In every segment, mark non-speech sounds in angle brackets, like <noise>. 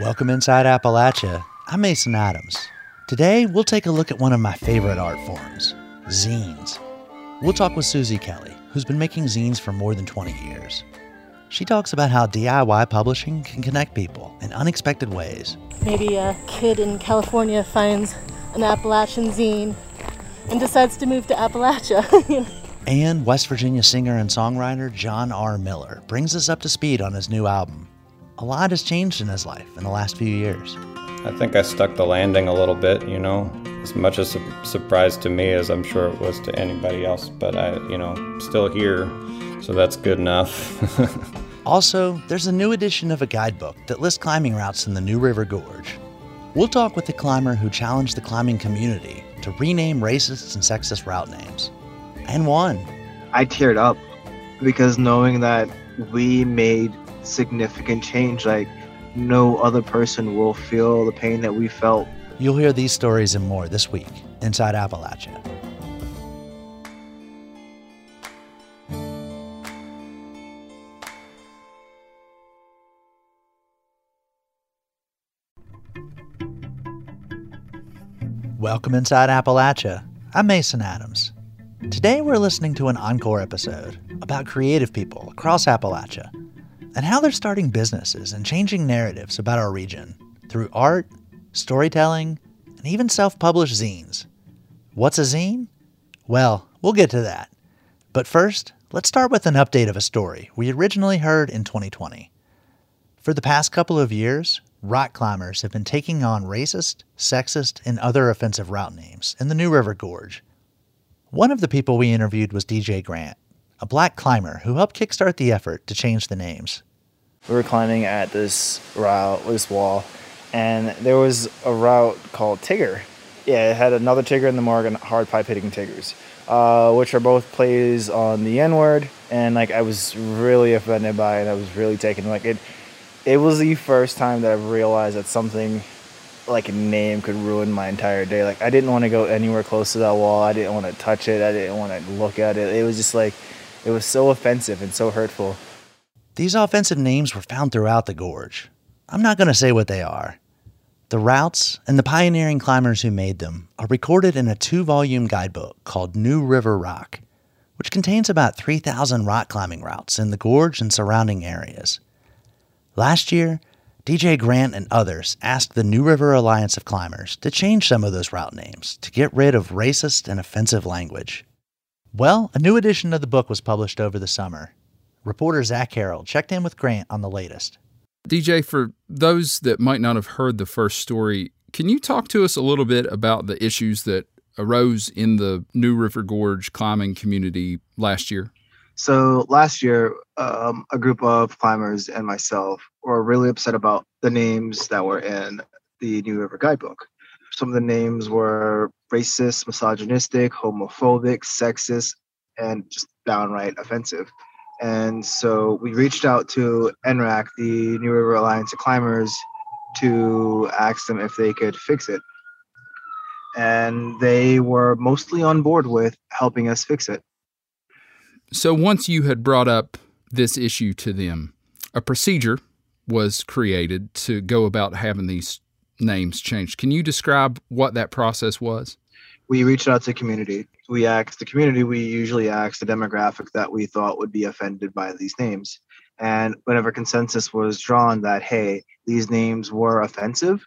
Welcome inside Appalachia. I'm Mason Adams. Today, we'll take a look at one of my favorite art forms zines. We'll talk with Susie Kelly, who's been making zines for more than 20 years. She talks about how DIY publishing can connect people in unexpected ways. Maybe a kid in California finds an Appalachian zine and decides to move to Appalachia. <laughs> and West Virginia singer and songwriter John R. Miller brings us up to speed on his new album. A lot has changed in his life in the last few years. I think I stuck the landing a little bit, you know, as much as a surprise to me as I'm sure it was to anybody else, but I, you know, still here, so that's good enough. <laughs> also, there's a new edition of a guidebook that lists climbing routes in the New River Gorge. We'll talk with the climber who challenged the climbing community to rename racist and sexist route names. And won. I teared up because knowing that we made significant change, like no other person will feel the pain that we felt. You'll hear these stories and more this week inside Appalachia. Welcome inside Appalachia. I'm Mason Adams. Today we're listening to an encore episode about creative people across Appalachia and how they're starting businesses and changing narratives about our region through art, storytelling, and even self published zines. What's a zine? Well, we'll get to that. But first, let's start with an update of a story we originally heard in 2020. For the past couple of years, rock climbers have been taking on racist, sexist, and other offensive route names in the New River Gorge. One of the people we interviewed was DJ Grant, a black climber who helped kickstart the effort to change the names. We were climbing at this route, this wall, and there was a route called Tigger. Yeah, it had another Tigger in the Morgan hard pipe hitting Tiggers, uh, which are both plays on the N word, and like I was really offended by it. I was really taken like it it was the first time that I've realized that something like a name could ruin my entire day. Like I didn't want to go anywhere close to that wall. I didn't want to touch it. I didn't want to look at it. It was just like it was so offensive and so hurtful. These offensive names were found throughout the gorge. I'm not going to say what they are. The routes and the pioneering climbers who made them are recorded in a two volume guidebook called New River Rock, which contains about 3,000 rock climbing routes in the gorge and surrounding areas. Last year, DJ Grant and others asked the New River Alliance of Climbers to change some of those route names to get rid of racist and offensive language. Well, a new edition of the book was published over the summer. Reporter Zach Harold checked in with Grant on the latest. DJ, for those that might not have heard the first story, can you talk to us a little bit about the issues that arose in the New River Gorge climbing community last year? So last year, um, a group of climbers and myself were really upset about the names that were in the New River Guidebook. Some of the names were racist, misogynistic, homophobic, sexist, and just downright offensive. And so we reached out to NRAC, the New River Alliance of Climbers, to ask them if they could fix it. And they were mostly on board with helping us fix it. So once you had brought up this issue to them, a procedure was created to go about having these names changed. Can you describe what that process was? We reached out to the community. We asked the community, we usually asked the demographic that we thought would be offended by these names. And whenever consensus was drawn that, hey, these names were offensive,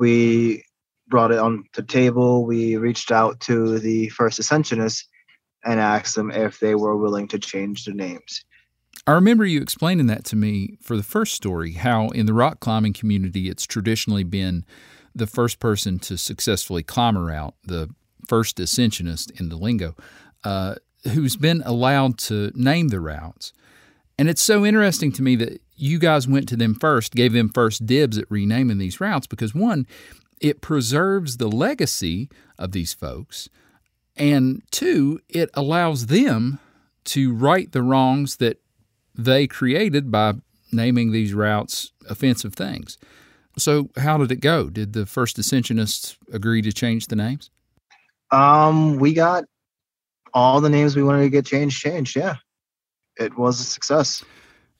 we brought it on the table. We reached out to the first ascensionists and asked them if they were willing to change the names. I remember you explaining that to me for the first story how in the rock climbing community it's traditionally been the first person to successfully climb a route, the first ascensionist in the lingo, uh, who's been allowed to name the routes. And it's so interesting to me that you guys went to them first, gave them first dibs at renaming these routes because one, it preserves the legacy of these folks, and two, it allows them to right the wrongs that they created by naming these routes offensive things. So, how did it go? Did the first ascensionists agree to change the names? Um, we got all the names we wanted to get changed. Changed, yeah. It was a success.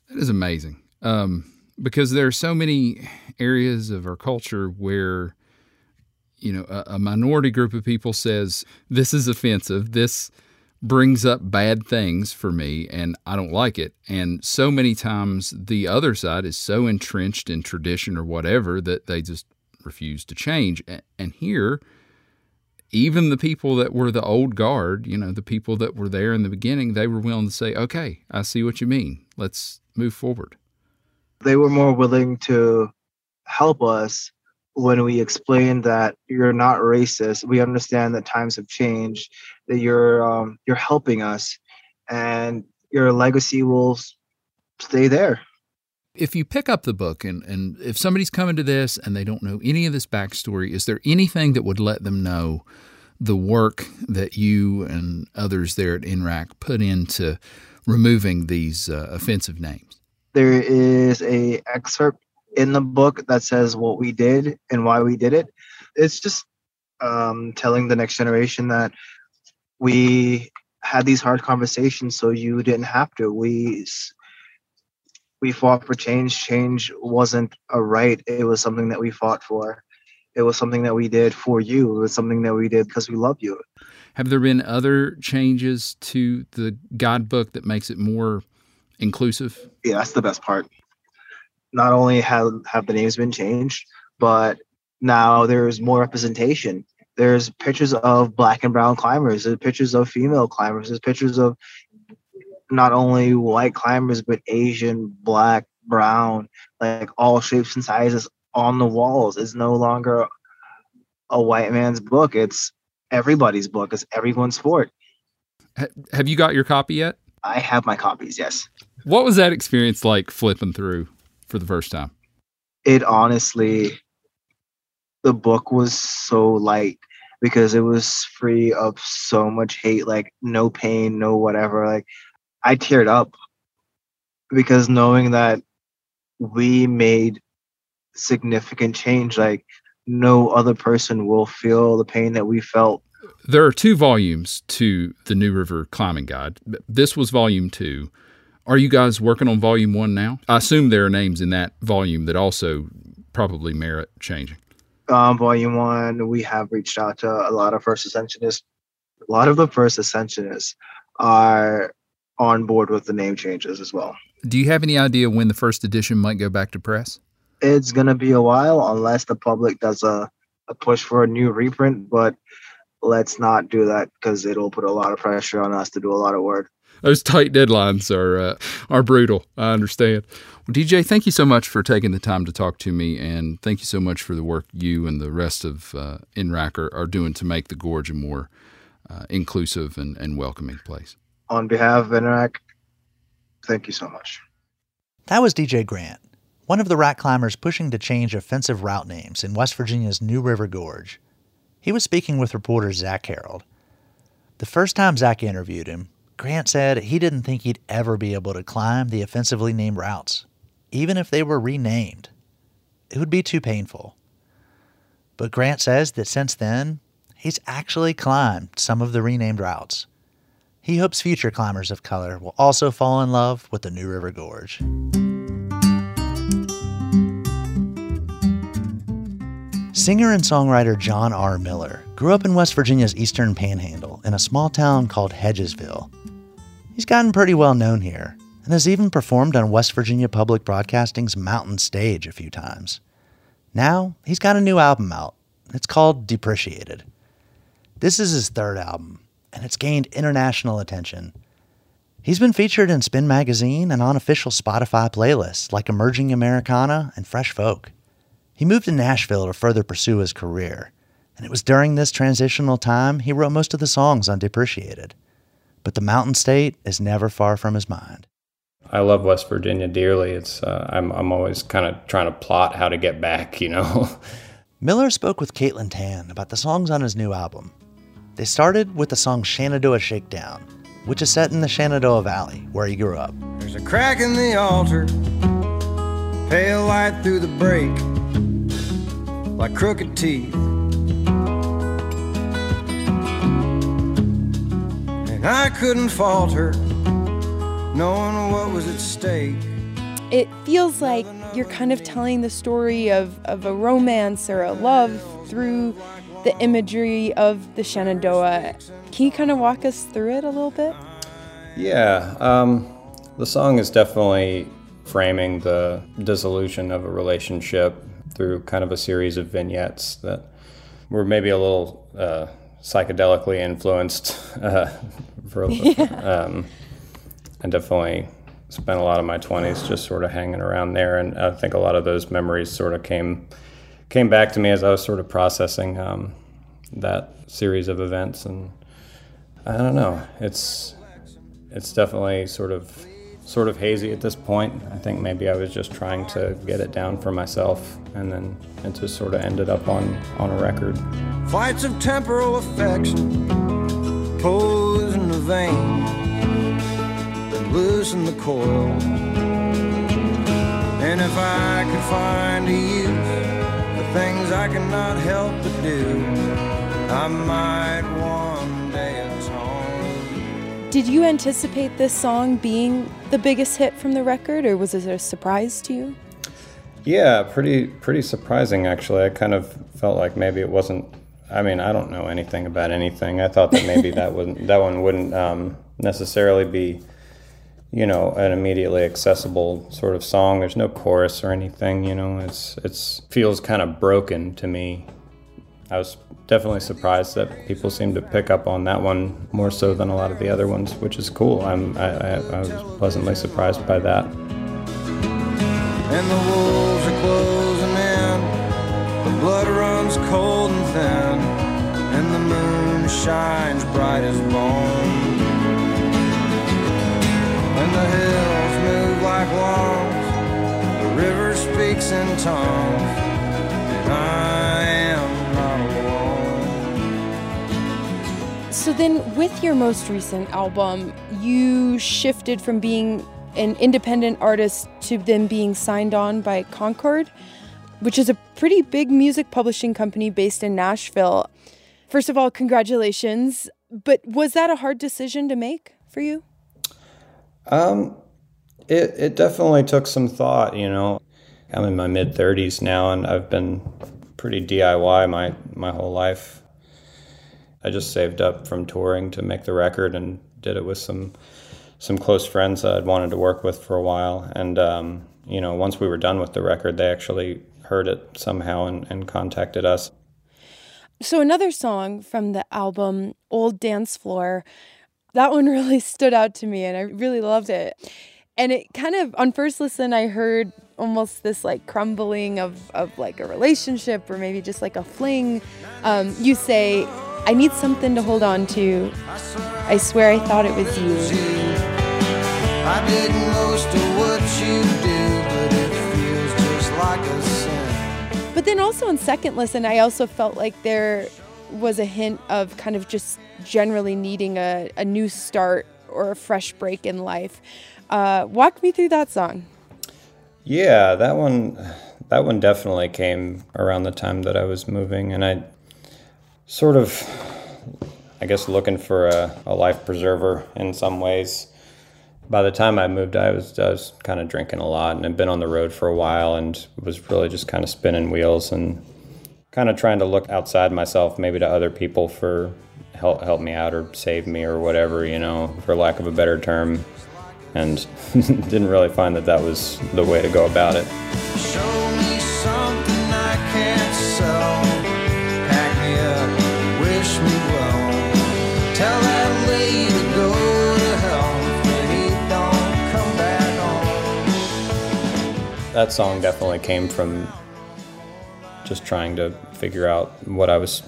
That is amazing. Um, because there are so many areas of our culture where you know a, a minority group of people says this is offensive, this brings up bad things for me and I don't like it. And so many times the other side is so entrenched in tradition or whatever that they just refuse to change. And here, even the people that were the old guard, you know, the people that were there in the beginning, they were willing to say, okay, I see what you mean. Let's move forward. They were more willing to help us when we explained that you're not racist, we understand that times have changed, that you're um, you're helping us, and your legacy will stay there. If you pick up the book and, and if somebody's coming to this and they don't know any of this backstory, is there anything that would let them know the work that you and others there at NRAC put into removing these uh, offensive names? There is a excerpt in the book that says what we did and why we did it. It's just um, telling the next generation that we had these hard conversations so you didn't have to. We we fought for change. Change wasn't a right. It was something that we fought for. It was something that we did for you. It was something that we did because we love you. Have there been other changes to the guidebook that makes it more inclusive? Yeah, that's the best part not only have have the names been changed, but now there's more representation. There's pictures of black and brown climbers. There's pictures of female climbers. There's pictures of not only white climbers but Asian, black, brown, like all shapes and sizes on the walls. It's no longer a white man's book. It's everybody's book. It's everyone's sport. Have you got your copy yet? I have my copies. Yes. What was that experience like flipping through? for the first time? It honestly, the book was so light because it was free of so much hate, like no pain, no whatever. Like I teared up because knowing that we made significant change, like no other person will feel the pain that we felt. There are two volumes to the New River Climbing Guide. This was volume two. Are you guys working on volume one now? I assume there are names in that volume that also probably merit changing. Um, volume one, we have reached out to a lot of first ascensionists. A lot of the first ascensionists are on board with the name changes as well. Do you have any idea when the first edition might go back to press? It's going to be a while unless the public does a, a push for a new reprint, but let's not do that because it'll put a lot of pressure on us to do a lot of work those tight deadlines are uh, are brutal. I understand. Well, DJ, thank you so much for taking the time to talk to me, and thank you so much for the work you and the rest of uh, NRAC are, are doing to make the gorge a more uh, inclusive and, and welcoming place. On behalf of NRAC, thank you so much. That was DJ Grant, one of the rack climbers pushing to change offensive route names in West Virginia's New River Gorge. He was speaking with reporter Zach Harold. The first time Zach interviewed him, Grant said he didn't think he'd ever be able to climb the offensively named routes, even if they were renamed. It would be too painful. But Grant says that since then, he's actually climbed some of the renamed routes. He hopes future climbers of color will also fall in love with the New River Gorge. Singer and songwriter John R. Miller grew up in West Virginia's eastern panhandle in a small town called Hedgesville. He's gotten pretty well known here and has even performed on West Virginia Public Broadcasting's Mountain Stage a few times. Now, he's got a new album out. It's called Depreciated. This is his third album, and it's gained international attention. He's been featured in Spin Magazine and on official Spotify playlists like Emerging Americana and Fresh Folk. He moved to Nashville to further pursue his career, and it was during this transitional time he wrote most of the songs on Depreciated but the mountain state is never far from his mind. I love West Virginia dearly. It's uh, I'm I'm always kind of trying to plot how to get back, you know. <laughs> Miller spoke with Caitlin Tan about the songs on his new album. They started with the song Shenandoah Shakedown, which is set in the Shenandoah Valley, where he grew up. There's a crack in the altar, pale light through the break, like crooked teeth. And I couldn't falter, knowing what was at stake. It feels like you're kind of telling the story of, of a romance or a love through the imagery of the Shenandoah. Can you kind of walk us through it a little bit? Yeah, um, the song is definitely framing the dissolution of a relationship through kind of a series of vignettes that were maybe a little uh, psychedelically influenced. <laughs> Uh, for, <laughs> yeah. um, I definitely spent a lot of my 20s just sort of hanging around there, and I think a lot of those memories sort of came came back to me as I was sort of processing um, that series of events, and I don't know, it's it's definitely sort of sort of hazy at this point. I think maybe I was just trying to get it down for myself, and then it just sort of ended up on on a record. Flights of temporal affection, pose in the vein, and loosen the coil. And if I could find a use things I cannot help but do, I might one day atone. Did you anticipate this song being the biggest hit from the record, or was it a surprise to you? Yeah, pretty pretty surprising actually. I kind of felt like maybe it wasn't. I mean, I don't know anything about anything. I thought that maybe <laughs> that wouldn't that one wouldn't um, necessarily be, you know, an immediately accessible sort of song. There's no chorus or anything. You know, it's it's feels kind of broken to me. I was definitely surprised that people seem to pick up on that one more so than a lot of the other ones, which is cool. I'm, I, I, I was pleasantly surprised by that. And the wolves are closing in, the blood runs cold and thin, and the moon shines bright as bone. The hills move like lawns, the river speaks in tongues, and I am So then, with your most recent album, you shifted from being an independent artist to then being signed on by Concord, which is a pretty big music publishing company based in Nashville. First of all, congratulations. But was that a hard decision to make for you? Um, it it definitely took some thought. You know, I'm in my mid 30s now, and I've been pretty DIY my my whole life. I just saved up from touring to make the record and did it with some some close friends that I'd wanted to work with for a while. And um, you know, once we were done with the record, they actually heard it somehow and, and contacted us. So another song from the album, Old Dance Floor, that one <laughs> really stood out to me and I really loved it. And it kind of on first listen I heard almost this like crumbling of, of like a relationship or maybe just like a fling. Um, you say I need something to hold on to. I swear I thought it was you. I did most of what you do, but it feels just like a sin. But then also on second listen, I also felt like there was a hint of kind of just generally needing a, a new start or a fresh break in life. Uh, walk me through that song. Yeah, that one that one definitely came around the time that I was moving and I sort of, I guess, looking for a, a life preserver in some ways. By the time I moved, I was I was kind of drinking a lot and had been on the road for a while and was really just kind of spinning wheels and kind of trying to look outside myself, maybe to other people for help help me out or save me or whatever, you know, for lack of a better term. And <laughs> didn't really find that that was the way to go about it. that song definitely came from just trying to figure out what I was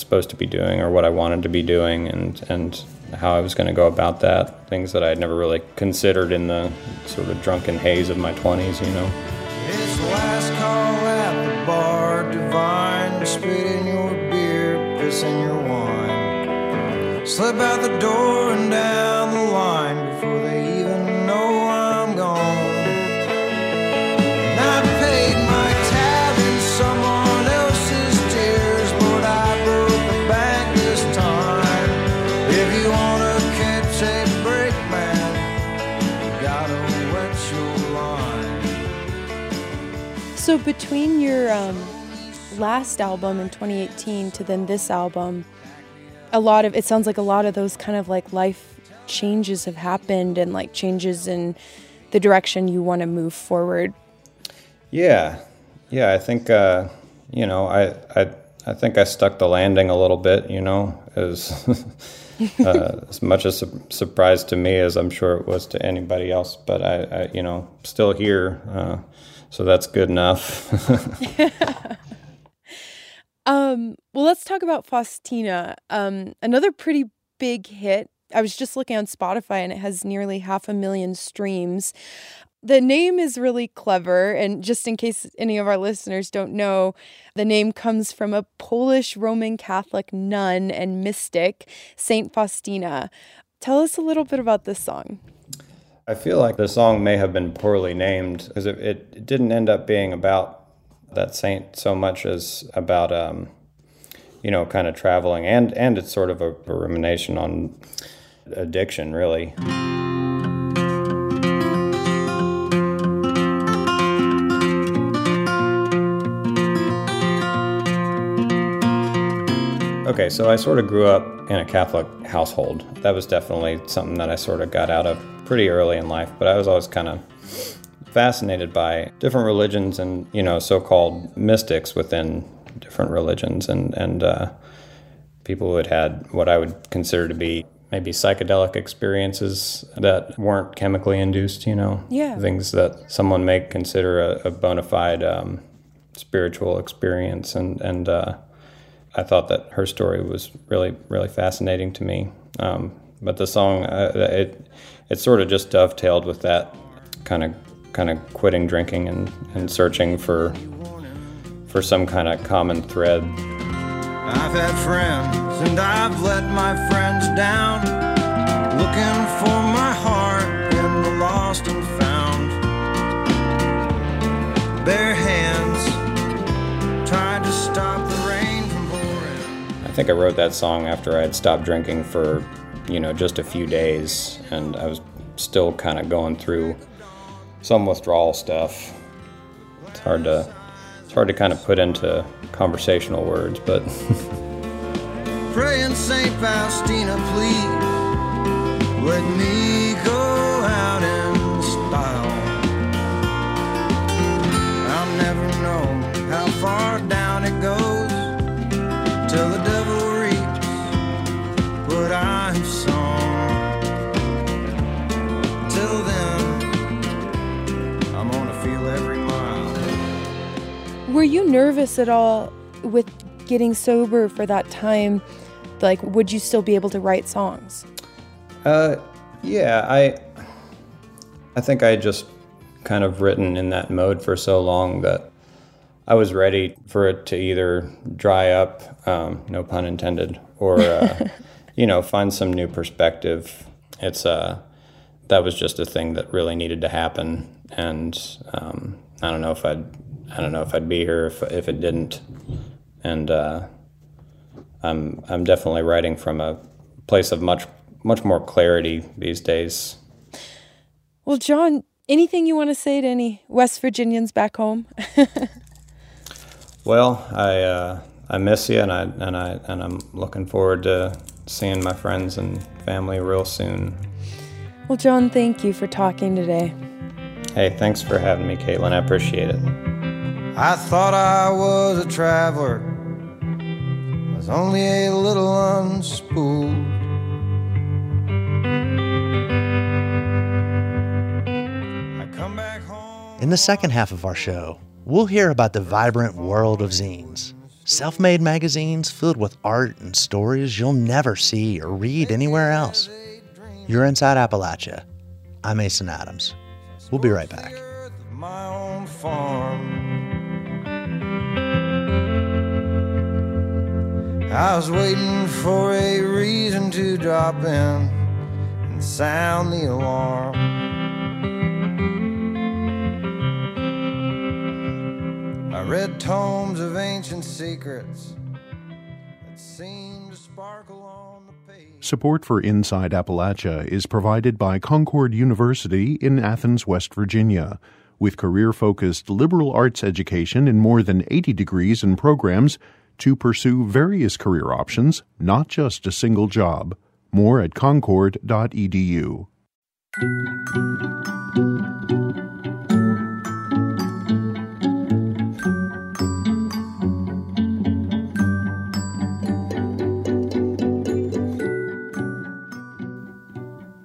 supposed to be doing or what I wanted to be doing and and how I was going to go about that. Things that I had never really considered in the sort of drunken haze of my 20s, you know. It's last call at the bar, divine. Your beer, your wine. Slip out the door and down the line So between your um, last album in 2018 to then this album, a lot of it sounds like a lot of those kind of like life changes have happened and like changes in the direction you want to move forward. Yeah, yeah. I think uh, you know, I I I think I stuck the landing a little bit. You know, as <laughs> uh, as much a su- surprise to me as I'm sure it was to anybody else. But I, I you know, still here, uh, so that's good enough. <laughs> Um, well, let's talk about Faustina. Um, another pretty big hit. I was just looking on Spotify and it has nearly half a million streams. The name is really clever. And just in case any of our listeners don't know, the name comes from a Polish Roman Catholic nun and mystic, Saint Faustina. Tell us a little bit about this song. I feel like the song may have been poorly named because it, it didn't end up being about that saint so much as about um, you know kind of traveling and and it's sort of a, a rumination on addiction really Okay, so I sort of grew up in a Catholic household. That was definitely something that I sort of got out of pretty early in life, but I was always kind of fascinated by different religions and you know so-called mystics within different religions and and uh, people who had had what I would consider to be maybe psychedelic experiences that weren't chemically induced. You know, Yeah. things that someone may consider a, a bona fide um, spiritual experience and and uh, I thought that her story was really really fascinating to me. Um, but the song uh, it it sort of just dovetailed with that kind of kind of quitting drinking and, and searching for for some kind of common thread. I've had friends and I've let my friends down, looking for my heart in the lost and found. Bare hands tried to stop the rain from pouring. I think I wrote that song after I had stopped drinking for, you know, just a few days, and I was still kind of going through some withdrawal stuff. It's hard to it's hard to kind of put into conversational words, but <laughs> Praying St. Faustina, please let me you nervous at all with getting sober for that time? Like, would you still be able to write songs? Uh, yeah, I I think I just kind of written in that mode for so long that I was ready for it to either dry up, um, no pun intended, or uh, <laughs> you know, find some new perspective. It's uh, that was just a thing that really needed to happen, and um, I don't know if I'd I don't know if I'd be here if if it didn't, and uh, I'm I'm definitely writing from a place of much much more clarity these days. Well, John, anything you want to say to any West Virginians back home? <laughs> Well, I uh, I miss you, and I and I and I'm looking forward to seeing my friends and family real soon. well, John, thank you for talking today. Hey, thanks for having me, Caitlin. I appreciate it. I thought I was a traveler, was only a little unspooled. I come back home. In the second half of our show, we'll hear about the vibrant world of zines. Self made magazines filled with art and stories you'll never see or read anywhere else. You're inside Appalachia. I'm Mason Adams. We'll be right back. I was waiting for a reason to drop in and sound the alarm. I read tomes of ancient secrets that seemed to sparkle on the page. Support for Inside Appalachia is provided by Concord University in Athens, West Virginia, with career focused liberal arts education in more than 80 degrees and programs to pursue various career options, not just a single job. More at concord.edu.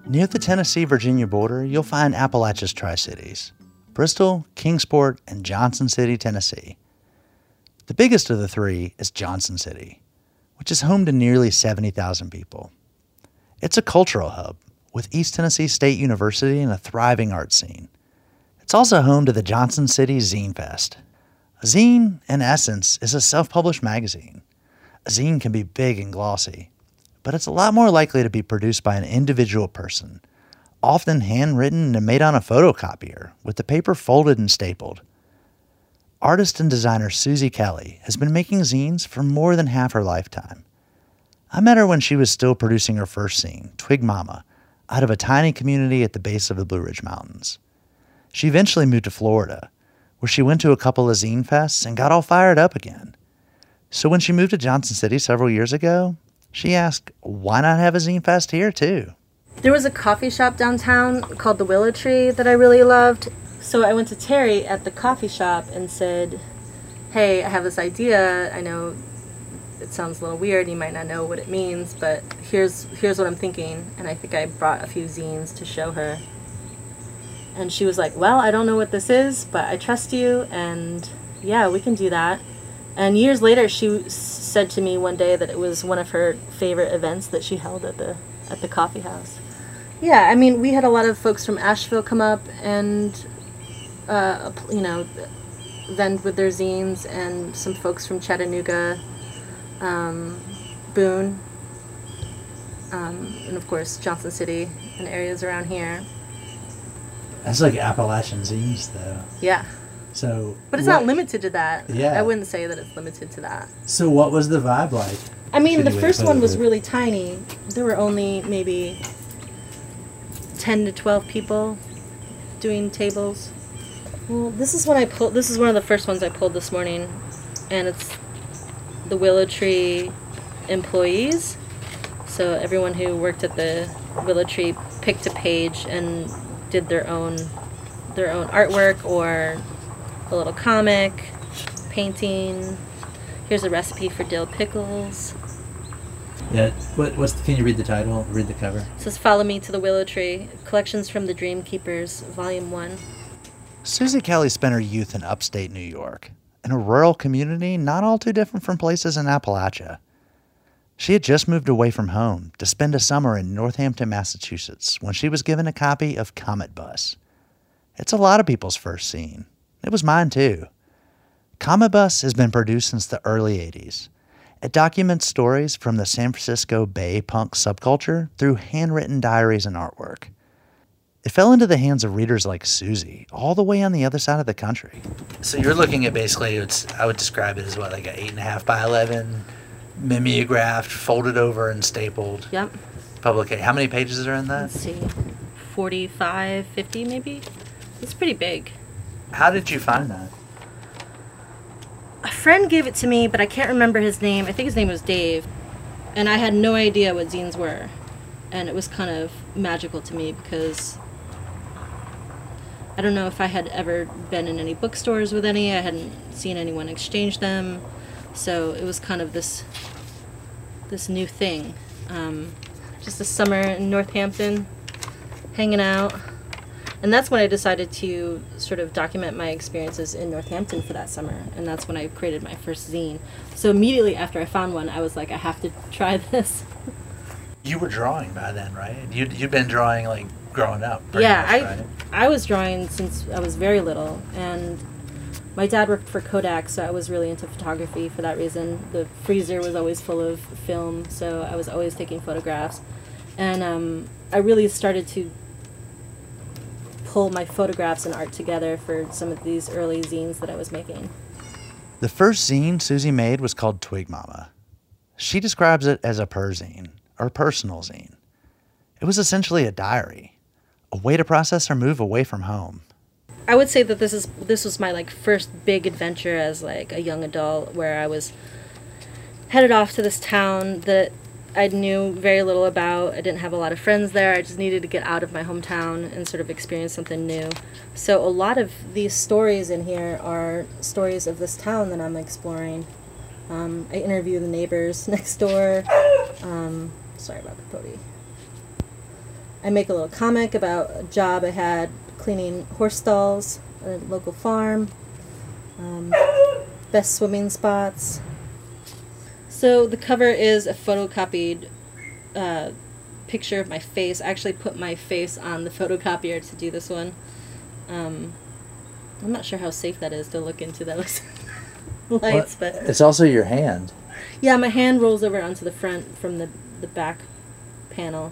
Near the Tennessee Virginia border, you'll find Appalachia's Tri Cities Bristol, Kingsport, and Johnson City, Tennessee. The biggest of the three is Johnson City, which is home to nearly 70,000 people. It's a cultural hub with East Tennessee State University and a thriving art scene. It's also home to the Johnson City Zine Fest. A zine, in essence, is a self published magazine. A zine can be big and glossy, but it's a lot more likely to be produced by an individual person, often handwritten and made on a photocopier, with the paper folded and stapled. Artist and designer Susie Kelly has been making zines for more than half her lifetime. I met her when she was still producing her first zine, Twig Mama, out of a tiny community at the base of the Blue Ridge Mountains. She eventually moved to Florida, where she went to a couple of zine fests and got all fired up again. So when she moved to Johnson City several years ago, she asked, why not have a zine fest here too? There was a coffee shop downtown called the Willow Tree that I really loved. So I went to Terry at the coffee shop and said, Hey, I have this idea. I know it sounds a little weird, you might not know what it means, but here's here's what I'm thinking. And I think I brought a few zines to show her. And she was like, Well, I don't know what this is, but I trust you and yeah, we can do that. And years later, she said to me one day that it was one of her favorite events that she held at the at the coffee house. Yeah, I mean, we had a lot of folks from Asheville come up and, uh, you know, vend with their zines, and some folks from Chattanooga, um, Boone, um, and of course Johnson City and areas around here. That's like Appalachian zines, though. Yeah. So, But it's what- not limited to that. Yeah. I wouldn't say that it's limited to that. So, what was the vibe like? I mean, the Shitty way to first one was really tiny. There were only maybe 10 to 12 people doing tables. Well, this is when I pulled, this is one of the first ones I pulled this morning, and it's the Willow Tree employees. So everyone who worked at the Willow Tree picked a page and did their own their own artwork or a little comic, painting. Here's a recipe for dill pickles. Yeah. What? What's? The, can you read the title? Read the cover. It says Follow Me to the Willow Tree, Collections from the Dream Keepers, Volume 1. Susie Kelly spent her youth in upstate New York, in a rural community not all too different from places in Appalachia. She had just moved away from home to spend a summer in Northampton, Massachusetts, when she was given a copy of Cometbus. It's a lot of people's first scene. It was mine too. Cometbus has been produced since the early 80s. It documents stories from the San Francisco Bay punk subculture through handwritten diaries and artwork. It fell into the hands of readers like Susie, all the way on the other side of the country. So you're looking at basically, it's, I would describe it as what, like an eight and a half by eleven, mimeographed, folded over, and stapled. Yep. Publication. How many pages are in that? Let's see. 45, 50 maybe? It's pretty big. How did you find that? A friend gave it to me, but I can't remember his name. I think his name was Dave. And I had no idea what zines were. And it was kind of magical to me because I don't know if I had ever been in any bookstores with any. I hadn't seen anyone exchange them. So it was kind of this this new thing. Um, just a summer in Northampton, hanging out. And that's when I decided to sort of document my experiences in Northampton for that summer. And that's when I created my first zine. So immediately after I found one, I was like, I have to <laughs> try this. You were drawing by then, right? You you'd been drawing like growing up. yeah, much, I right? I was drawing since I was very little, and my dad worked for Kodak, so I was really into photography for that reason. The freezer was always full of film, so I was always taking photographs, and um, I really started to pull my photographs and art together for some of these early zines that I was making. The first zine Susie made was called Twig Mama. She describes it as a perzine, or personal zine. It was essentially a diary, a way to process her move away from home. I would say that this is this was my like first big adventure as like a young adult where I was headed off to this town that I knew very little about. I didn't have a lot of friends there. I just needed to get out of my hometown and sort of experience something new. So a lot of these stories in here are stories of this town that I'm exploring. Um, I interview the neighbors <laughs> next door. Um, sorry about the potty. I make a little comic about a job I had cleaning horse stalls at a local farm. Um, best swimming spots. So the cover is a photocopied uh, picture of my face. I actually put my face on the photocopier to do this one. Um, I'm not sure how safe that is to look into those <laughs> lights, but It's also your hand. yeah, my hand rolls over onto the front from the the back panel.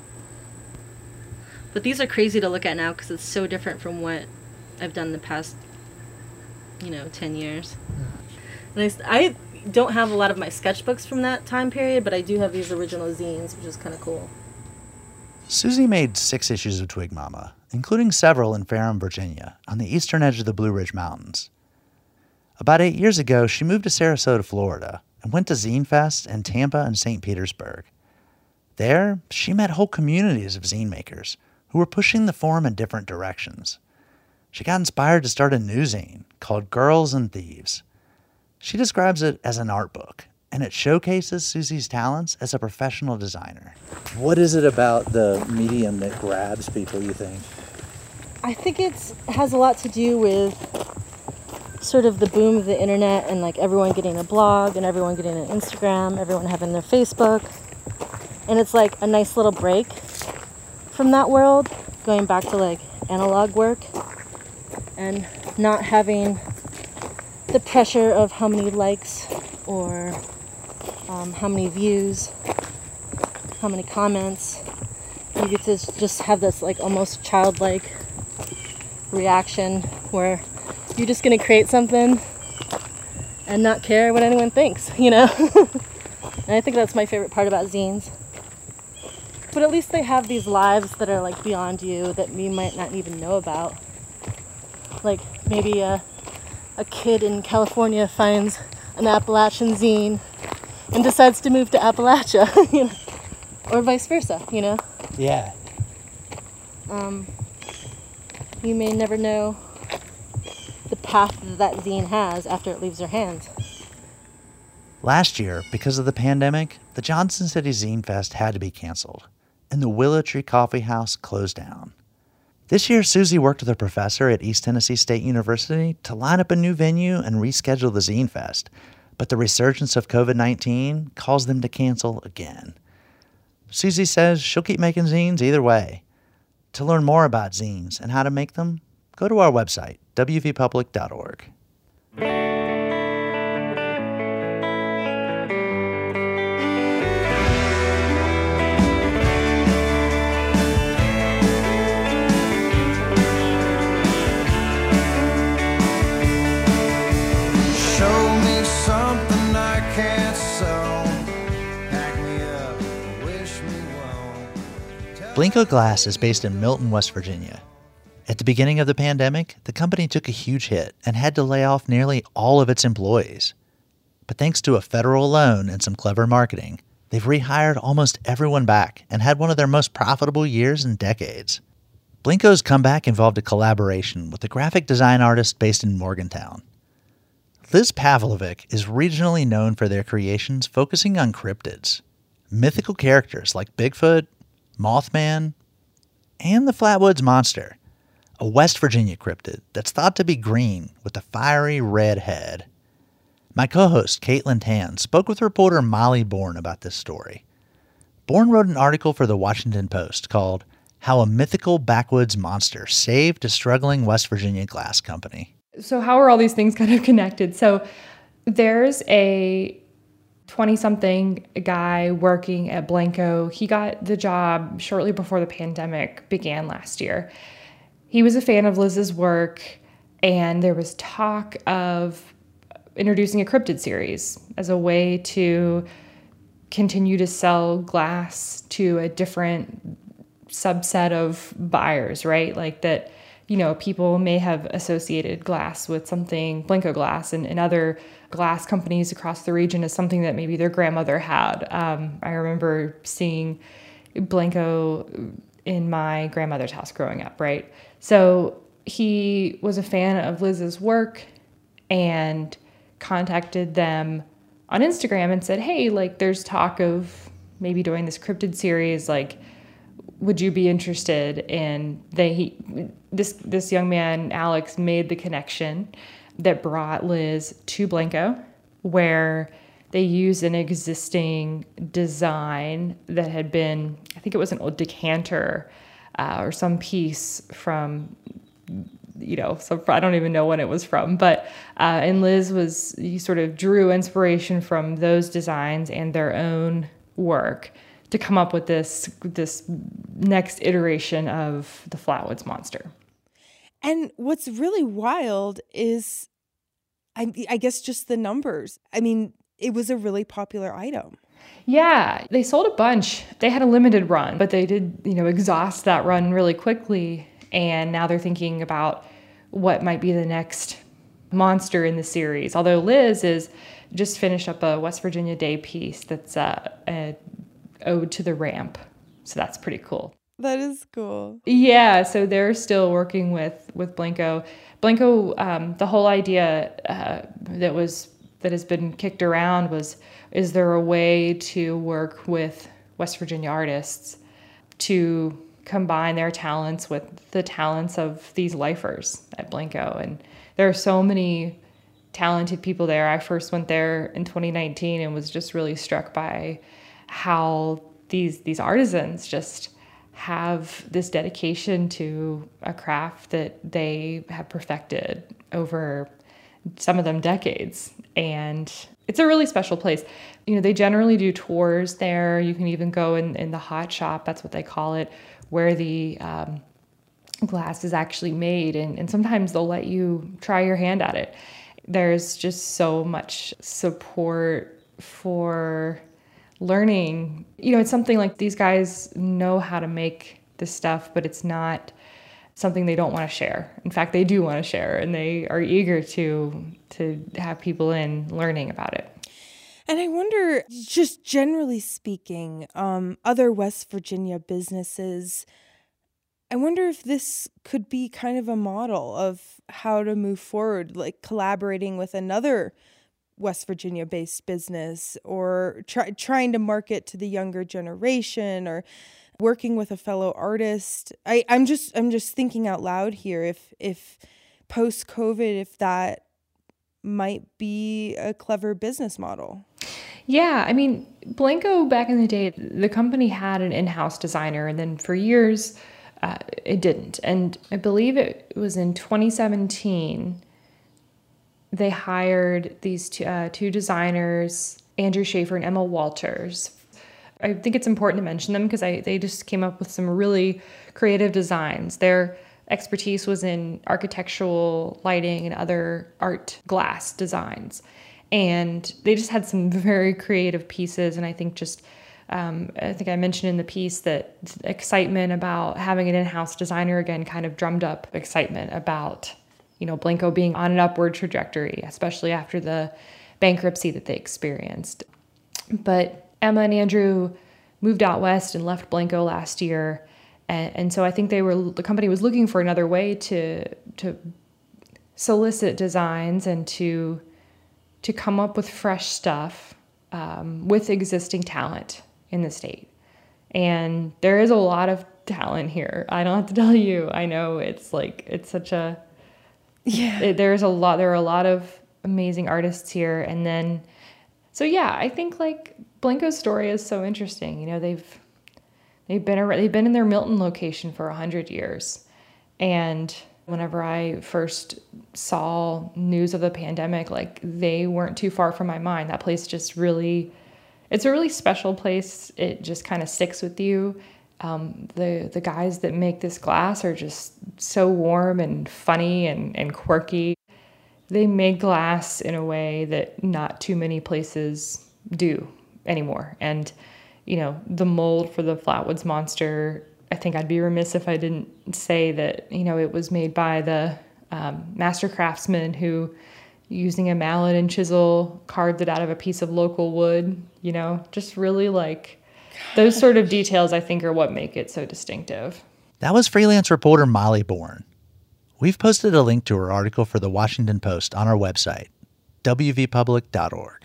But these are crazy to look at now because it's so different from what I've done the past, you know, ten years. And I, don't have a lot of my sketchbooks from that time period, but I do have these original zines, which is kind of cool. Susie made six issues of Twig Mama, including several in Ferrum, Virginia, on the eastern edge of the Blue Ridge Mountains. About eight years ago, she moved to Sarasota, Florida, and went to Zine Fest in Tampa and St. Petersburg. There, she met whole communities of zine makers who were pushing the form in different directions. She got inspired to start a new zine called Girls and Thieves. She describes it as an art book, and it showcases Susie's talents as a professional designer. What is it about the medium that grabs people, you think? I think it has a lot to do with sort of the boom of the internet and like everyone getting a blog and everyone getting an Instagram, everyone having their Facebook. And it's like a nice little break from that world, going back to like analog work and not having the pressure of how many likes or um, how many views, how many comments. You get to just have this like almost childlike reaction where you're just gonna create something and not care what anyone thinks, you know? <laughs> and I think that's my favorite part about zines. But at least they have these lives that are like beyond you that you might not even know about. Like maybe a, a kid in California finds an Appalachian zine and decides to move to Appalachia, <laughs> you know? or vice versa, you know? Yeah. um, you may never know the path that, that zine has after it leaves your hands. Last year, because of the pandemic, the Johnson City Zine Fest had to be canceled, and the Willow Tree Coffee House closed down. This year, Susie worked with a professor at East Tennessee State University to line up a new venue and reschedule the Zine Fest, but the resurgence of COVID 19 caused them to cancel again. Susie says she'll keep making zines either way. To learn more about zines and how to make them, go to our website, wvpublic.org. Blenko Glass is based in Milton, West Virginia. At the beginning of the pandemic, the company took a huge hit and had to lay off nearly all of its employees. But thanks to a federal loan and some clever marketing, they've rehired almost everyone back and had one of their most profitable years in decades. Blenko's comeback involved a collaboration with a graphic design artist based in Morgantown. Liz Pavlovic is regionally known for their creations focusing on cryptids, mythical characters like Bigfoot, Mothman, and the Flatwoods Monster, a West Virginia cryptid that's thought to be green with a fiery red head. My co host, Caitlin Tan, spoke with reporter Molly Born about this story. Born wrote an article for the Washington Post called How a Mythical Backwoods Monster Saved a Struggling West Virginia Glass Company. So, how are all these things kind of connected? So, there's a 20 something guy working at Blenko. He got the job shortly before the pandemic began last year. He was a fan of Liz's work, and there was talk of introducing a cryptid series as a way to continue to sell glass to a different subset of buyers, right? Like that you know, people may have associated glass with something, Blenko glass, and, and other glass companies across the region as something that maybe their grandmother had. Um, I remember seeing Blenko in my grandmother's house growing up, right? So he was a fan of Liz's work and contacted them on Instagram and said, Hey, like, there's talk of maybe doing this cryptid series. Like, would you be interested? And they, he, this, this young man, Alex, made the connection that brought Liz to Blenko, where they used an existing design that had been, I think it was an old decanter uh, or some piece from, you know, so I don't even know when it was from, but uh, and Liz was he sort of drew inspiration from those designs and their own work to come up with this this next iteration of the Flatwoods monster. And what's really wild is, I, I guess, just the numbers. I mean, it was a really popular item. Yeah, they sold a bunch. They had a limited run, but they did, you know, exhaust that run really quickly. And now they're thinking about what might be the next monster in the series. Although Liz is just finished up a West Virginia Day piece that's uh, a ode to the ramp. So that's pretty cool. That is cool. Yeah, so they're still working with with Blenko. Blenko, um, the whole idea uh, that was that has been kicked around was is there a way to work with West Virginia artists to combine their talents with the talents of these lifers at Blenko? And there are so many talented people there. I first went there in 2019 and was just really struck by how these these artisans just have this dedication to a craft that they have perfected over some of them decades. And it's a really special place. You know, they generally do tours there. You can even go in, in the hot shop, that's what they call it, where the um, glass is actually made. And, and sometimes they'll let you try your hand at it. There's just so much support for learning. You know, it's something like these guys know how to make this stuff, but it's not something they don't want to share. In fact, they do want to share and they are eager to to have people in learning about it. And I wonder, just generally speaking, um, other West Virginia businesses, I wonder if this could be kind of a model of how to move forward, like collaborating with another West Virginia based business or try, trying to market to the younger generation or working with a fellow artist. I, I'm just I'm just thinking out loud here if if post COVID if that might be a clever business model. Yeah, I mean, Blenko back in the day, the company had an in-house designer, and then for years uh, it didn't. And I believe it was in 2017 they hired these two, uh, two designers, Andrew Schaefer and Emma Walters, I think it's important to mention them because they just came up with some really creative designs. Their expertise was in architectural lighting and other art glass designs. And they just had some <laughs> very creative pieces. And I think just, um, I think I mentioned in the piece that excitement about having an in house designer again kind of drummed up excitement about, you know, Blenko being on an upward trajectory, especially after the bankruptcy that they experienced. But Emma and Andrew moved out west and left Blenko last year. And, and so I think they were the company was looking for another way to to solicit designs and to to come up with fresh stuff um, with existing talent in the state. And there is a lot of talent here. I don't have to tell you. I know it's like it's such a yeah. There's a lot. There are a lot of amazing artists here, and then so yeah, I think like Blenko's story is so interesting. You know, they've they've been around, they've been in their Milton location for a hundred years, and whenever I first saw news of the pandemic, like they weren't too far from my mind. That place just really, it's a really special place. It just kind of sticks with you. Um, the the guys that make this glass are just so warm and funny and, and quirky. They make glass in a way that not too many places do anymore. And, you know, the mold for the Flatwoods monster I think I'd be remiss if I didn't say that, you know, it was made by the um, master craftsman who, using a mallet and chisel, carved it out of a piece of local wood, you know, just really like those sort of details, I think, are what make it so distinctive. That was freelance reporter Molly Born. We've posted a link to her article for the Washington Post on our website, wvpublic.org.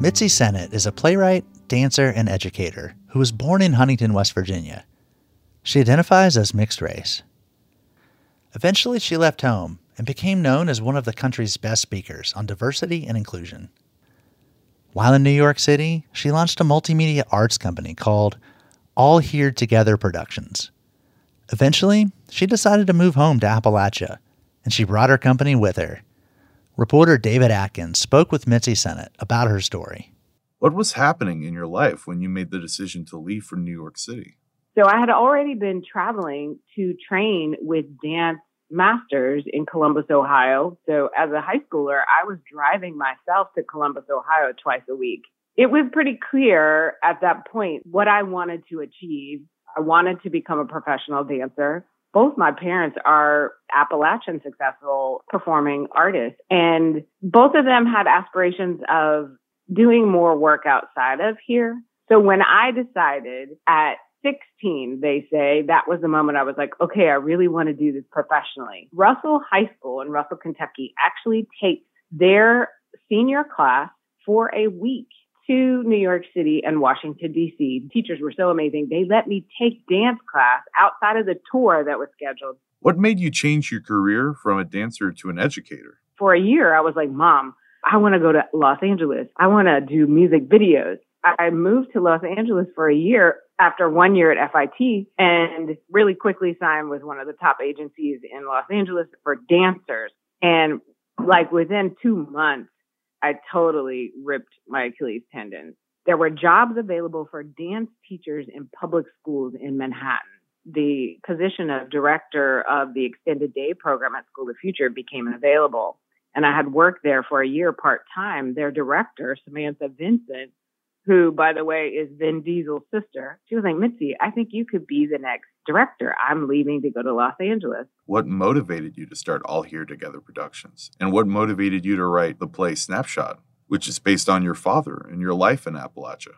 Mitzi Sinnott is a playwright, dancer, and educator who was born in Huntington, West Virginia. She identifies as mixed race. Eventually, she left home and became known as one of the country's best speakers on diversity and inclusion. While in New York City, she launched a multimedia arts company called All Here Together Productions. Eventually, she decided to move home to Appalachia, and she brought her company with her Reporter David Atkins spoke with Mitzi Sinnott about her story. What was happening in your life when you made the decision to leave for New York City? So I had already been traveling to train with dance masters in Columbus, Ohio. So as a high schooler, I was driving myself to Columbus, Ohio twice a week. It was pretty clear at that point what I wanted to achieve. I wanted to become a professional dancer both my parents are Appalachian successful performing artists and both of them had aspirations of doing more work outside of here. So when I decided at 16, they say that was the moment I was like, okay, I really want to do this professionally. Russell High School in Russell, Kentucky actually takes their senior class for a week to New York City and Washington, D.C. Teachers were so amazing. They let me take dance class outside of the tour that was scheduled. What made you change your career from a dancer to an educator? For a year, I was like, Mom, I want to go to Los Angeles. I want to do music videos. I moved to Los Angeles for a year after one year at FIT and really quickly signed with one of the top agencies in Los Angeles for dancers. And like within two months, I totally ripped my Achilles tendon. There were jobs available for dance teachers in public schools in Manhattan. The position of director of the extended day program at School of the Future became available. And I had worked there for a year part time. Their director, Samantha Vincent, who, by the way, is Vin Diesel's sister, she was like, Mitzi, I think you could be the next director. I'm leaving to go to Los Angeles. What motivated you to start All Here Together Productions? And what motivated you to write the play Snapshot, which is based on your father and your life in Appalachia?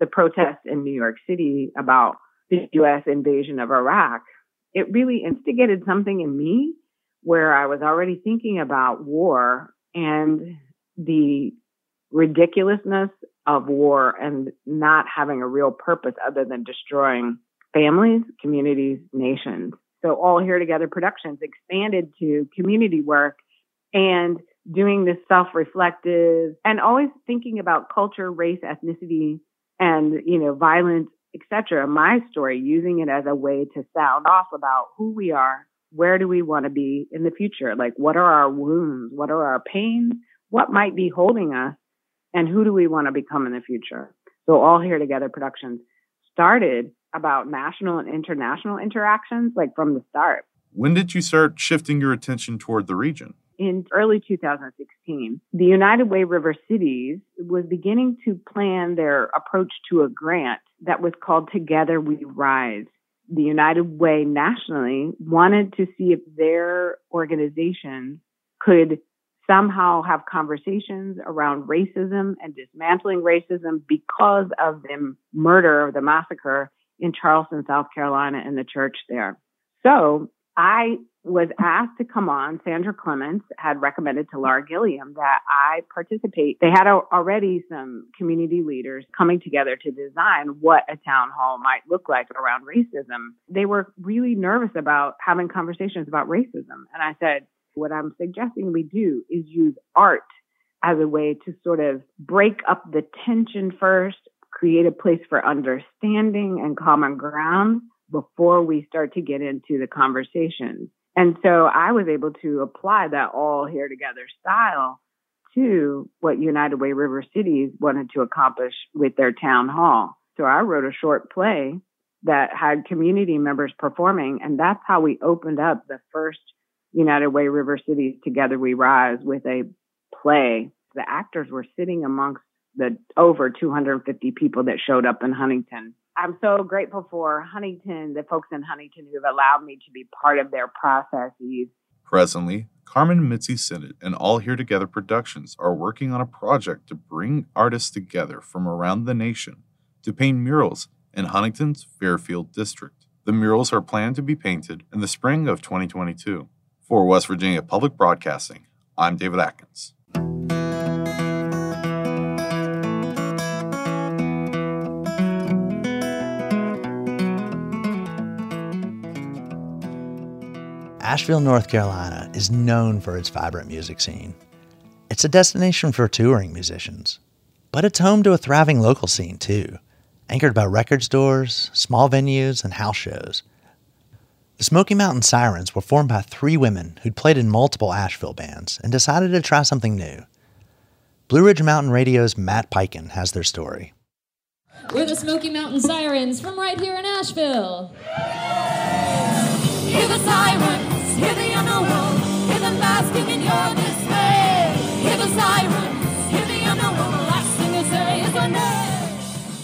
The protests in New York City about the U.S. invasion of Iraq, it really instigated something in me where I was already thinking about war and the ridiculousness of war and not having a real purpose other than destroying families, communities, nations. So all here together productions expanded to community work and doing this self-reflective and always thinking about culture, race, ethnicity, and you know, violence, etc. My story, using it as a way to sound off about who we are, where do we want to be in the future? Like, what are our wounds? What are our pains? What might be holding us? And who do we want to become in the future? So All Here Together Productions started about national and international interactions, like from the start. When did you start shifting your attention toward the region? In early 2016, the United Way River Cities was beginning to plan their approach to a grant that was called Together We Rise. The United Way nationally wanted to see if their organization could somehow have conversations around racism and dismantling racism because of the murder, of the massacre in Charleston, South Carolina, in the church there. So I was asked to come on. Sandra Clements had recommended to Laura Gilliam that I participate. They had already some community leaders coming together to design what a town hall might look like around racism. They were really nervous about having conversations about racism. And I said, what I'm suggesting we do is use art as a way to sort of break up the tension first, create a place for understanding and common ground before we start to get into the conversations. And so I was able to apply that all here together style to what United Way River Cities wanted to accomplish with their town hall. So I wrote a short play that had community members performing, and that's how we opened up the first United Way River Cities Together We Rise with a play. The actors were sitting amongst the over 250 people that showed up in Huntington. I'm so grateful for Huntington, the folks in Huntington who have allowed me to be part of their processes. Presently, Carmen Mitzi Sinnott and All Here Together Productions are working on a project to bring artists together from around the nation to paint murals in Huntington's Fairfield District. The murals are planned to be painted in the spring of 2022. For West Virginia Public Broadcasting, I'm David Atkins. Asheville, North Carolina is known for its vibrant music scene. It's a destination for touring musicians, but it's home to a thriving local scene too, anchored by record stores, small venues, and house shows. The Smoky Mountain Sirens were formed by three women who'd played in multiple Asheville bands and decided to try something new. Blue Ridge Mountain Radio's Matt Peiken has their story. We're the Smoky Mountain Sirens from right here in Asheville. Hear the sirens, hear the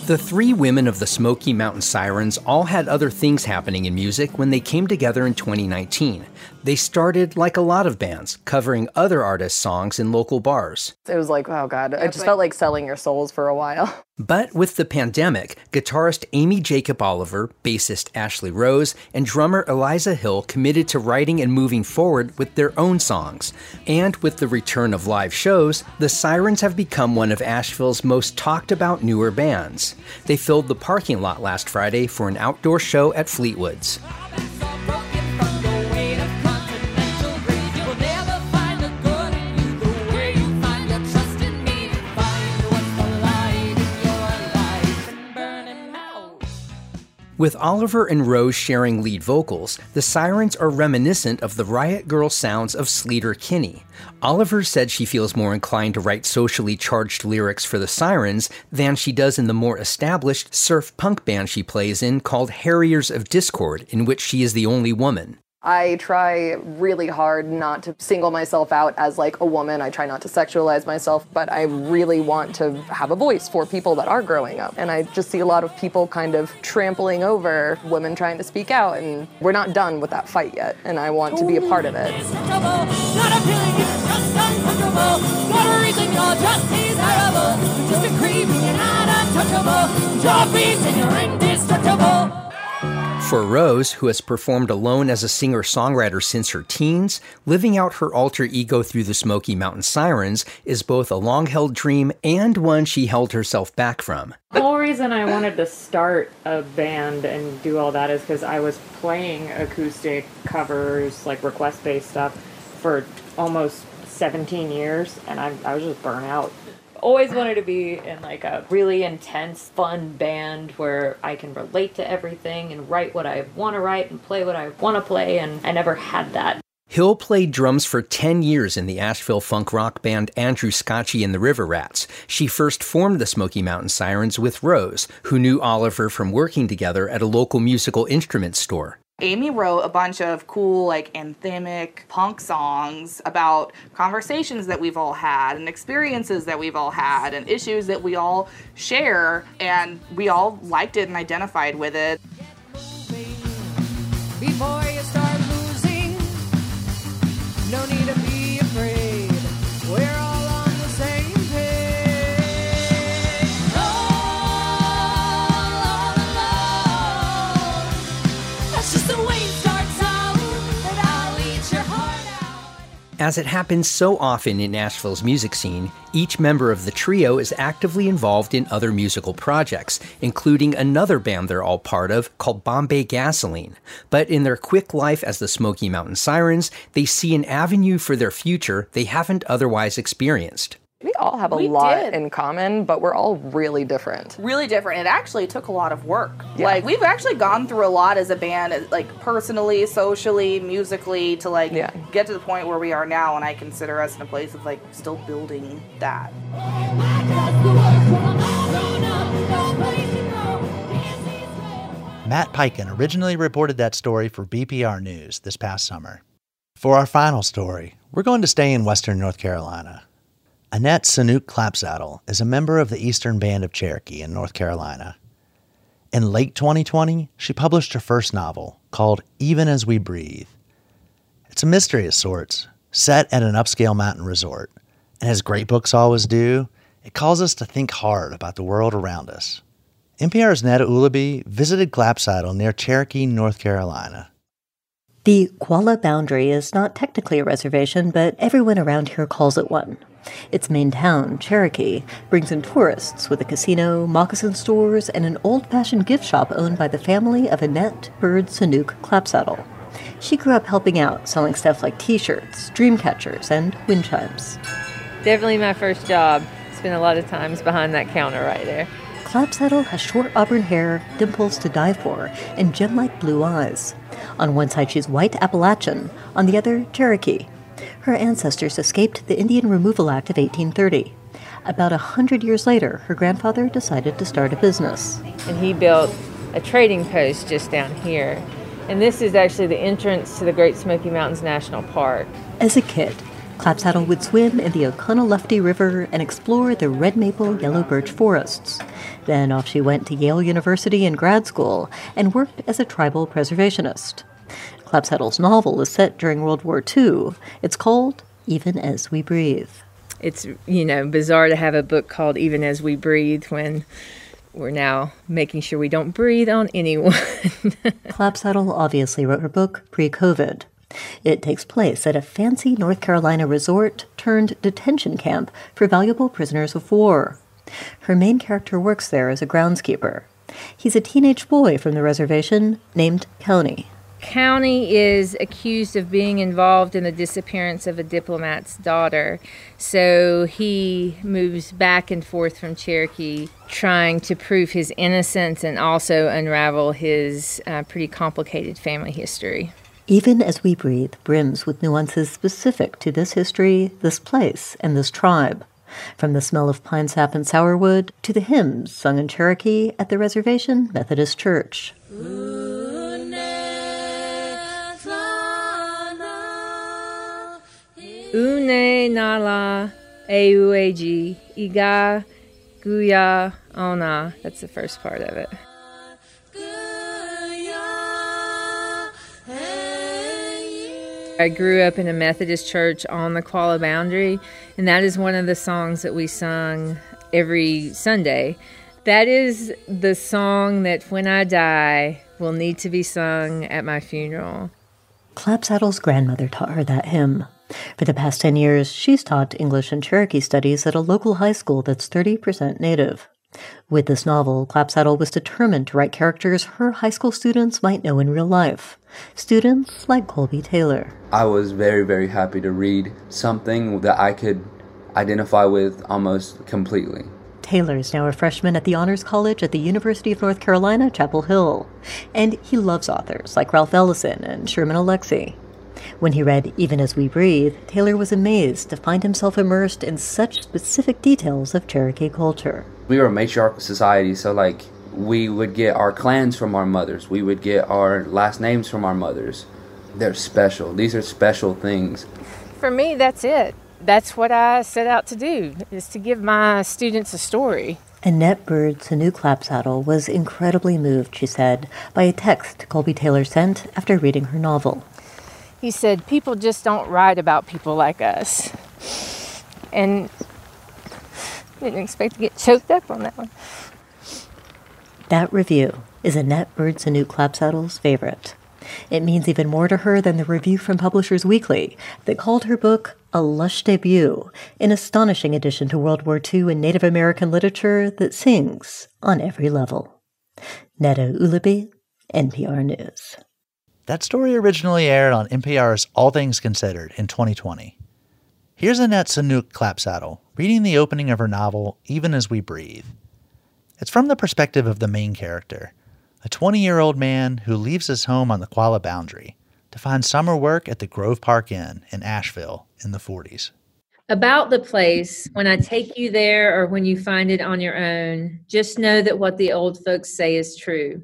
The three women of the Smoky Mountain Sirens all had other things happening in music when they came together in 2019. They started like a lot of bands, covering other artists' songs in local bars. It was like, oh God, I just felt like selling your souls for a while. <laughs> But with the pandemic, guitarist Amy Jacob Oliver, bassist Ashley Rose, and drummer Eliza Hill committed to writing and moving forward with their own songs. And with the return of live shows, the Sirens have become one of Asheville's most talked about newer bands. They filled the parking lot last Friday for an outdoor show at Fleetwood's. With Oliver and Rose sharing lead vocals, the Sirens are reminiscent of the Riot Girl sounds of Sleater Kinney. Oliver said she feels more inclined to write socially charged lyrics for the Sirens than she does in the more established surf punk band she plays in called Harriers of Discord, in which she is the only woman. I try really hard not to single myself out as like a woman. I try not to sexualize myself, but I really want to have a voice for people that are growing up. And I just see a lot of people kind of trampling over women trying to speak out, and we're not done with that fight yet. And I want to be a part of it. For Rose, who has performed alone as a singer songwriter since her teens, living out her alter ego through the Smoky Mountain Sirens is both a long held dream and one she held herself back from. The whole reason I wanted to start a band and do all that is because I was playing acoustic covers, like request based stuff, for almost 17 years, and I, I was just burnt out always wanted to be in like a really intense, fun band where I can relate to everything and write what I want to write and play what I want to play, and I never had that. Hill played drums for 10 years in the Asheville funk rock band Andrew Scotchie and the River Rats. She first formed the Smoky Mountain Sirens with Rose, who knew Oliver from working together at a local musical instrument store. Amy wrote a bunch of cool, like, anthemic punk songs about conversations that we've all had and experiences that we've all had and issues that we all share, and we all liked it and identified with it. Before you start losing, no need to As it happens so often in Asheville's music scene, each member of the trio is actively involved in other musical projects, including another band they're all part of called Bombay Gasoline. But in their quick life as the Smoky Mountain Sirens, they see an avenue for their future they haven't otherwise experienced. We all have a We lot did. in common, but we're all really different. Really different. It actually took a lot of work. Like, we've actually gone through a lot as a band, like, personally, socially, musically, to, like, get to the point where we are now, and I consider us in a place of, like, still building that. Matt Peiken originally reported that story for BPR News this past summer. For our final story, we're going to stay in western North Carolina. Annette Saunooke Clapsaddle is a member of the Eastern Band of Cherokee in North Carolina. In late 2020, she published her first novel called Even as We Breathe. It's a mystery of sorts, set at an upscale mountain resort, and as great books always do, it calls us to think hard about the world around us. NPR's Neda Ulaby visited Clapsaddle near Cherokee, North Carolina. The Qualla Boundary is not technically a reservation, but everyone around here calls it one. Its main town, Cherokee, brings in tourists with a casino, moccasin stores, and an old fashioned gift shop owned by the family of Annette Bird Saunooke Clapsaddle. She grew up helping out, selling stuff like t shirts, dream catchers, and wind chimes. Definitely my first job. Spent a lot of times behind that counter right there. Clapsaddle has short auburn hair, dimples to die for, and gem like blue eyes. On one side, she's white Appalachian, on the other, Cherokee. Her ancestors escaped the Indian Removal Act of 1830. About a hundred years later, her grandfather decided to start a business. And he built a trading post just down here. And this is actually the entrance to the Great Smoky Mountains National Park. As a kid, Clapsaddle would swim in the Oconaluftee River and explore the red maple yellow birch forests. Then off she went to Yale University in grad school and worked as a tribal preservationist. Clapsaddle's novel is set during World War II. It's called Even as We Breathe. It's, you know, bizarre to have a book called Even as We Breathe when we're now making sure we don't breathe on anyone. <laughs> Clapsaddle obviously wrote her book pre COVID. It takes place at a fancy North Carolina resort turned detention camp for valuable prisoners of war. Her main character works there as a groundskeeper. He's a teenage boy from the reservation named Cowney. Cowney is accused of being involved in the disappearance of a diplomat's daughter. So he moves back and forth from Cherokee, trying to prove his innocence and also unravel his uh, pretty complicated family history. Even as we breathe brims with nuances specific to this history, this place, and this tribe. From the smell of pine sap and sourwood to the hymns sung in Cherokee at the Reservation Methodist Church. Une nala eueji iga guya ona. That's the first part of it. I grew up in a Methodist church on the Qualla Boundary, and that is one of the songs that we sung every Sunday. That is the song that when I die will need to be sung at my funeral. Clapsaddle's grandmother taught her that hymn. For the past 10 years, she's taught English and Cherokee studies at a local high school that's 30% native. With this novel, Clapsaddle was determined to write characters her high school students might know in real life. Students like Colby Taylor. I was very, very happy to read something that I could identify with almost completely. Taylor is now a freshman at the Honors College at the University of North Carolina, Chapel Hill. And he loves authors like Ralph Ellison and Sherman Alexie. When he read Even as We Breathe, Taylor was amazed to find himself immersed in such specific details of Cherokee culture. We were a matriarchal society, so like we would get our clans from our mothers. We would get our last names from our mothers. They're special. These are special things. For me, that's it. That's what I set out to do, is to give my students a story. Annette Bird Saunooke Clapsaddle was incredibly moved, she said, by a text Colby Taylor sent after reading her novel. He said, People just don't write about people like us. And didn't expect to get choked up on that one. That review is Annette Bird Saunooke Clapsaddle's favorite. It means even more to her than the review from Publishers Weekly that called her book a lush debut, an astonishing addition to World War II and Native American literature that sings on every level. Neda Ulaby, NPR News. That story originally aired on NPR's All Things Considered in 2020. Here's Annette Saunooke Clapsaddle reading the opening of her novel, Even as We Breathe. It's from the perspective of the main character, a 20 year old man who leaves his home on the Qualla Boundary to find summer work at the Grove Park Inn in Asheville in the 40s. About the place, when I take you there or when you find it on your own, just know that what the old folks say is true.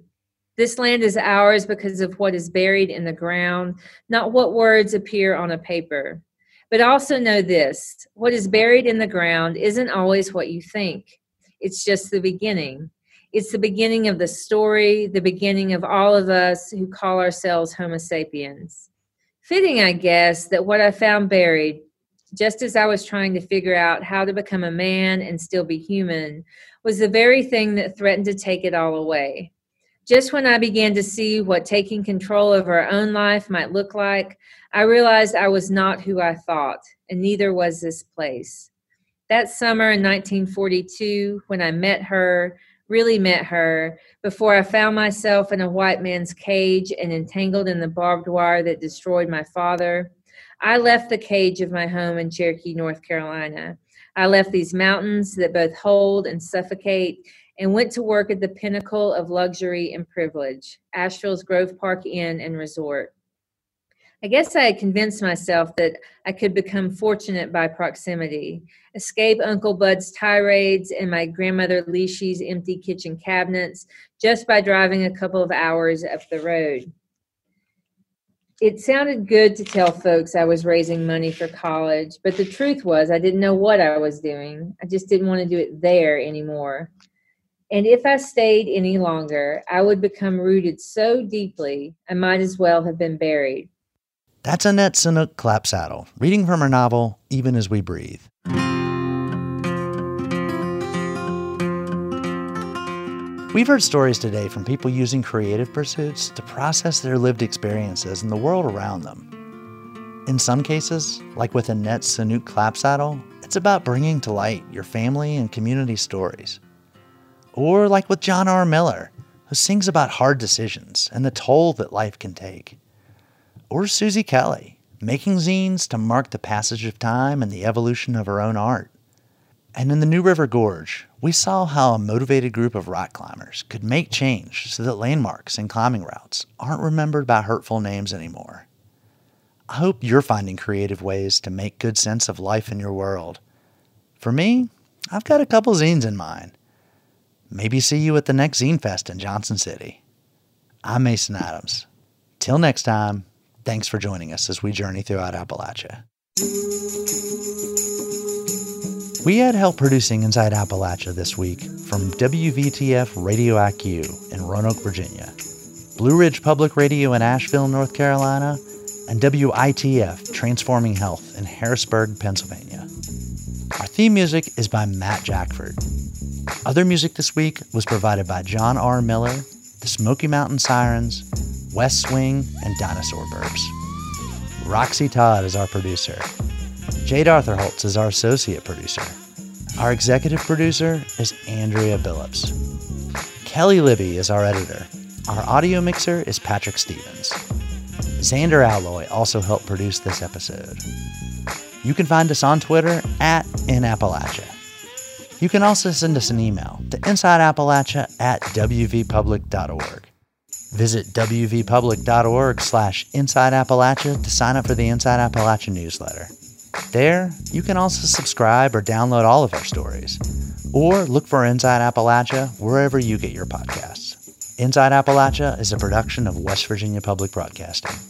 This land is ours because of what is buried in the ground, not what words appear on a paper. But also know this what is buried in the ground isn't always what you think, it's just the beginning. It's the beginning of the story, the beginning of all of us who call ourselves Homo sapiens. Fitting, I guess, that what I found buried, just as I was trying to figure out how to become a man and still be human, was the very thing that threatened to take it all away. Just when I began to see what taking control of our own life might look like, I realized I was not who I thought, and neither was this place. That summer in 1942, when I met her, really met her before I found myself in a white man's cage and entangled in the barbed wire that destroyed my father. I left the cage of my home in Cherokee, North Carolina. I left these mountains that both hold and suffocate and went to work at the pinnacle of luxury and privilege, Asheville's Grove Park Inn and Resort. I guess I had convinced myself that I could become fortunate by proximity, escape Uncle Bud's tirades and my grandmother Leishy's empty kitchen cabinets just by driving a couple of hours up the road. It sounded good to tell folks I was raising money for college, but the truth was I didn't know what I was doing. I just didn't want to do it there anymore. And if I stayed any longer, I would become rooted so deeply I might as well have been buried. That's Annette Saunooke Clapsaddle, reading from her novel, Even as We Breathe. We've heard stories today from people using creative pursuits to process their lived experiences and the world around them. In some cases, like with Annette Saunooke Clapsaddle, it's about bringing to light your family and community stories. Or like with John R. Miller, who sings about hard decisions and the toll that life can take or Susie Kelly, making zines to mark the passage of time and the evolution of her own art. And in the New River Gorge, we saw how a motivated group of rock climbers could make change so that landmarks and climbing routes aren't remembered by hurtful names anymore. I hope you're finding creative ways to make good sense of life in your world. For me, I've got a couple zines in mind. Maybe see you at the next Zine Fest in Johnson City. I'm Mason Adams. Till next time, Thanks for joining us as we journey throughout Appalachia. We had help producing Inside Appalachia this week from WVTF Radio IQ in Roanoke, Virginia, Blue Ridge Public Radio in Asheville, North Carolina, and WITF Transforming Health in Harrisburg, Pennsylvania. Our theme music is by Matt Jackfert. Other music this week was provided by John R. Miller, the Smoky Mountain Sirens, Wes Swing, and Dinosaur Burps. Roxy Todd is our producer. Jade Artherhults is our associate producer. Our executive producer is Andrea Billups. Kelly Libby is our editor. Our audio mixer is Patrick Stevens. Xander Alloy also helped produce this episode. You can find us on Twitter at InAppalachia. You can also send us an email to insideappalachia at wvpublic.org. Visit wvpublic.org slash Inside Appalachia to sign up for the Inside Appalachia newsletter. There, you can also subscribe or download all of our stories, or look for Inside Appalachia wherever you get your podcasts. Inside Appalachia is a production of West Virginia Public Broadcasting.